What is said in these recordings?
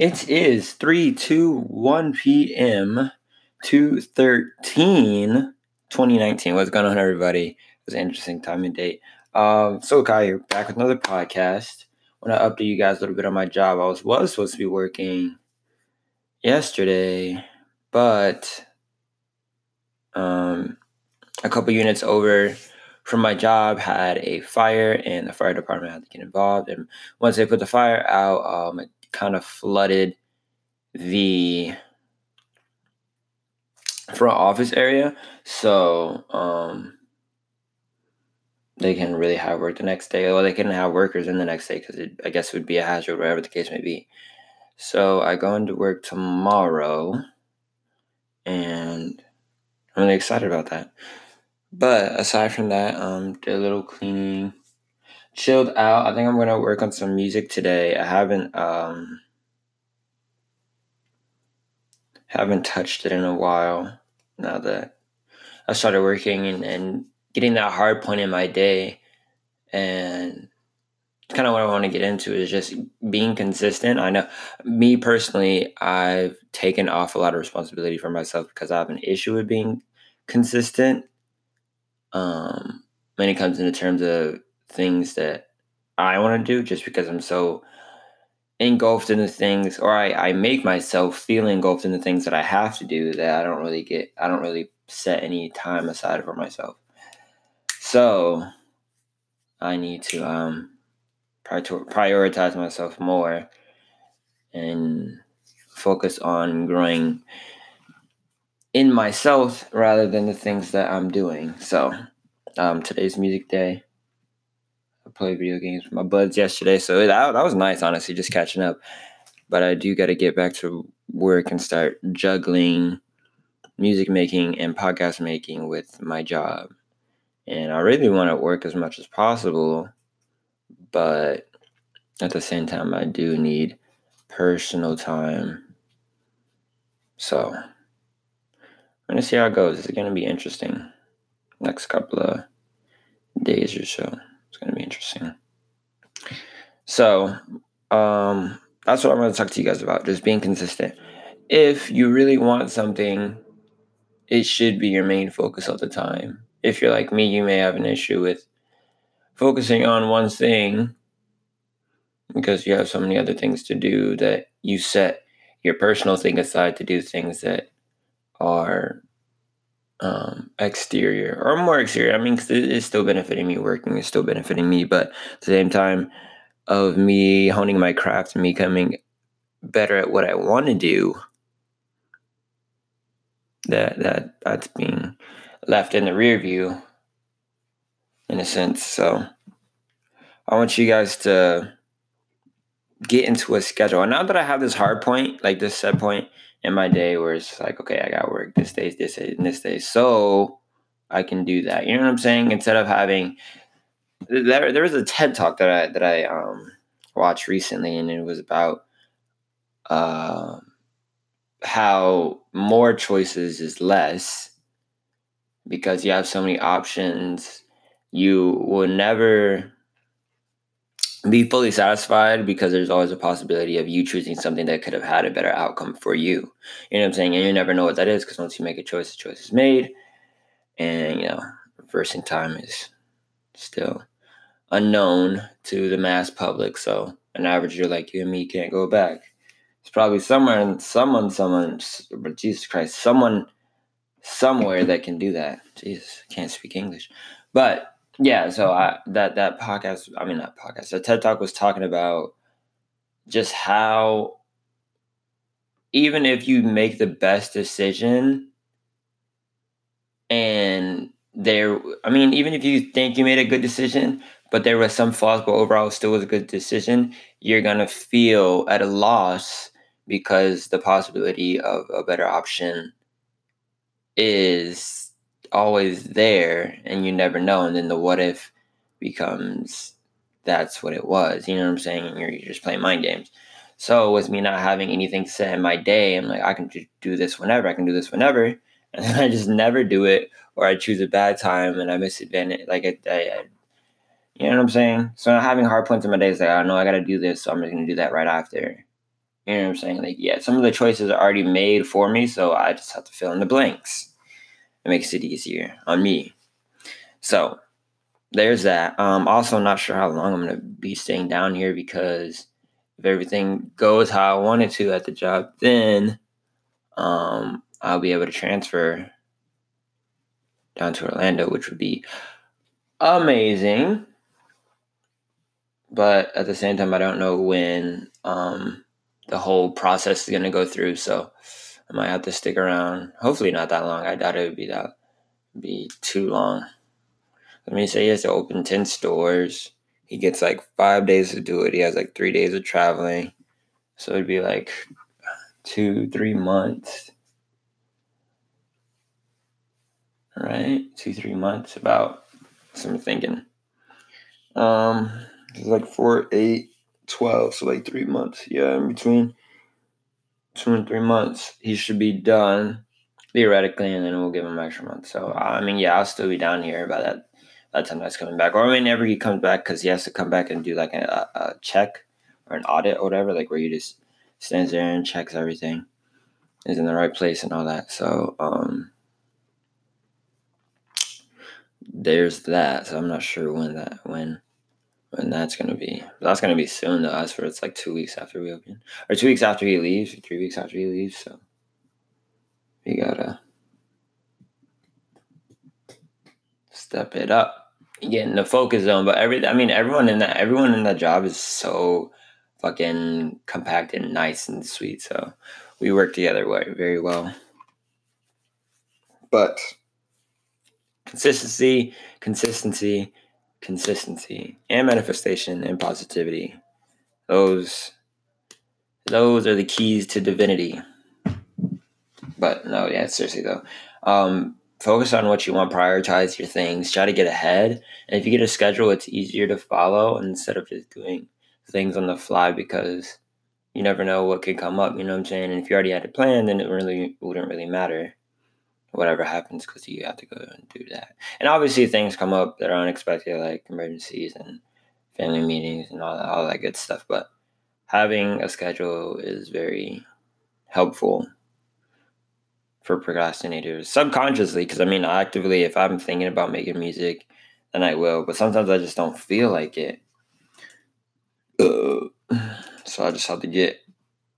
It is 3 2 1 p.m. 213 2019. What's going on, everybody? It was an interesting time and date. Um, so Kai here, back with another podcast. I want to update you guys a little bit on my job. I was was supposed to be working yesterday, but um, a couple units over from my job had a fire, and the fire department had to get involved. And once they put the fire out, um, kind of flooded the front office area. So um, they can really have work the next day. Well, they can have workers in the next day because I guess it would be a hazard, whatever the case may be. So I go into work tomorrow, and I'm really excited about that. But aside from that, um, did a little cleaning, chilled out. I think I'm gonna work on some music today. I haven't um haven't touched it in a while. Now that I started working and, and getting that hard point in my day, and kind of what I want to get into is just being consistent. I know me personally, I've taken off a lot of responsibility for myself because I have an issue with being consistent um, when it comes into terms of things that I want to do, just because I'm so engulfed in the things, or I, I make myself feel engulfed in the things that I have to do that I don't really get, I don't really set any time aside for myself. So I need to um, prioritize myself more and focus on growing in myself rather than the things that I'm doing. So, um, today's music day. I played video games with my buds yesterday, so that, that was nice, honestly, just catching up. But I do got to get back to work and start juggling music making and podcast making with my job. And I really want to work as much as possible, but at the same time, I do need personal time. So, I'm gonna see how it goes. It's gonna be interesting. Next couple of days or so. It's gonna be interesting. So, um, that's what I'm gonna talk to you guys about. Just being consistent. If you really want something, it should be your main focus all the time. If you're like me, you may have an issue with focusing on one thing because you have so many other things to do that you set your personal thing aside to do things that are um, exterior or more exterior. I mean, it's still benefiting me working, it's still benefiting me, but at the same time of me honing my craft and me coming better at what I want to do, that that that's being left in the rear view in a sense. So I want you guys to get into a schedule. And now that I have this hard point, like this set point, in my day where it's like, okay, I got work this day, this day, and this day. So I can do that. You know what I'm saying? Instead of having there there was a TED talk that I that I um watched recently and it was about uh, how more choices is less because you have so many options. You will never be fully satisfied because there's always a possibility of you choosing something that could have had a better outcome for you. You know what I'm saying? And you never know what that is because once you make a choice, the choice is made. And, you know, reversing time is still unknown to the mass public. So an averager like you and me can't go back. It's probably somewhere someone, someone, but Jesus Christ, someone somewhere that can do that. Jesus, can't speak English. But yeah, so I that that podcast, I mean not podcast, the TED Talk was talking about just how even if you make the best decision and there I mean, even if you think you made a good decision, but there was some flaws, but overall it still was a good decision, you're gonna feel at a loss because the possibility of a better option is always there and you never know and then the what if becomes that's what it was you know what i'm saying and you're, you're just playing mind games so with me not having anything set in my day i'm like i can do this whenever i can do this whenever and then i just never do it or i choose a bad time and i miss advantage like I, I, I you know what i'm saying so not having hard points in my day is like i know i gotta do this so i'm just gonna do that right after You know what I'm saying? Like, yeah, some of the choices are already made for me, so I just have to fill in the blanks. It makes it easier on me. So there's that. Um, also, not sure how long I'm gonna be staying down here because if everything goes how I wanted to at the job, then um, I'll be able to transfer down to Orlando, which would be amazing. But at the same time, I don't know when um, the whole process is going to go through. So I might have to stick around. Hopefully, not that long. I doubt it would be that be too long. Let me say he has to open 10 stores. He gets like five days to do it. He has like three days of traveling. So it'd be like two, three months. Right, two, three months about. So I'm thinking. Um, it's like four, eight, 12, so like three months. Yeah, in between two and three months, he should be done theoretically, and then we'll give him an extra month. So I mean, yeah, I'll still be down here by that the time that's coming back, or whenever he comes back, because he has to come back and do like a, a check or an audit or whatever, like where he just stands there and checks everything is in the right place and all that. So um, there's that. So I'm not sure when that when when that's gonna be. That's gonna be soon though. As for it's like two weeks after we open, or two weeks after he leaves, or three weeks after he leaves. So we gotta step it up, get in the focus zone. But every, I mean, everyone in that, everyone in that job is so fucking compact and nice and sweet. So we work together very well. But consistency, consistency, consistency, and manifestation and positivity. Those those are the keys to divinity. But no, yeah, seriously though. Um, focus on what you want, prioritize your things, try to get ahead. And if you get a schedule, it's easier to follow instead of just doing things on the fly because you never know what could come up, you know what I'm saying? And if you already had a plan, then it really wouldn't really matter whatever happens because you have to go and do that. And obviously, things come up that are unexpected, like emergencies and family meetings and all that, all that good stuff. But having a schedule is very helpful for procrastinators subconsciously. Because I mean, actively, if I'm thinking about making music, then I will. But sometimes I just don't feel like it. So I just have to get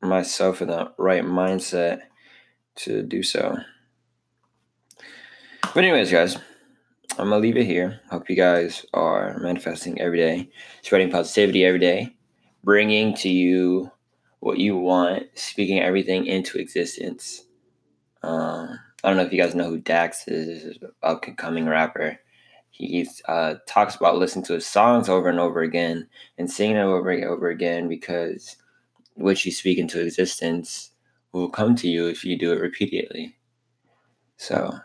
myself in the right mindset to do so. But anyways, guys, I'm gonna leave it here. Hope you guys are manifesting every day, spreading positivity every day, bringing to you what you want, speaking everything into existence. Um, I don't know if you guys know who Dax is, up and coming rapper. He uh, talks about listening to his songs over and over again and singing them over and over again because what you speak into existence will come to you if you do it repeatedly. So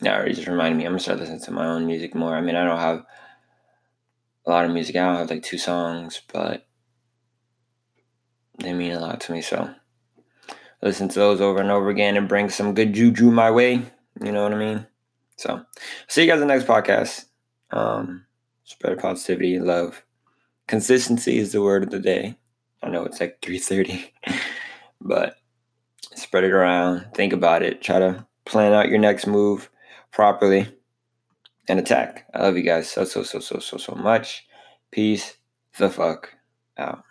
yeah, it just reminded me. I'm gonna start listening to my own music more. I mean, I don't have a lot of music. I don't have like two songs, but they mean a lot to me. So listen to those over and over again and bring some good juju my way. You know what I mean? So see you guys in the next podcast. Um, spread positivity, love. Consistency is the word of the day. I know it's like 3:30, but spread it around. Think about it. Try to plan out your next move properly and attack. I love you guys so, so, so, so, so, so much. Peace the fuck out.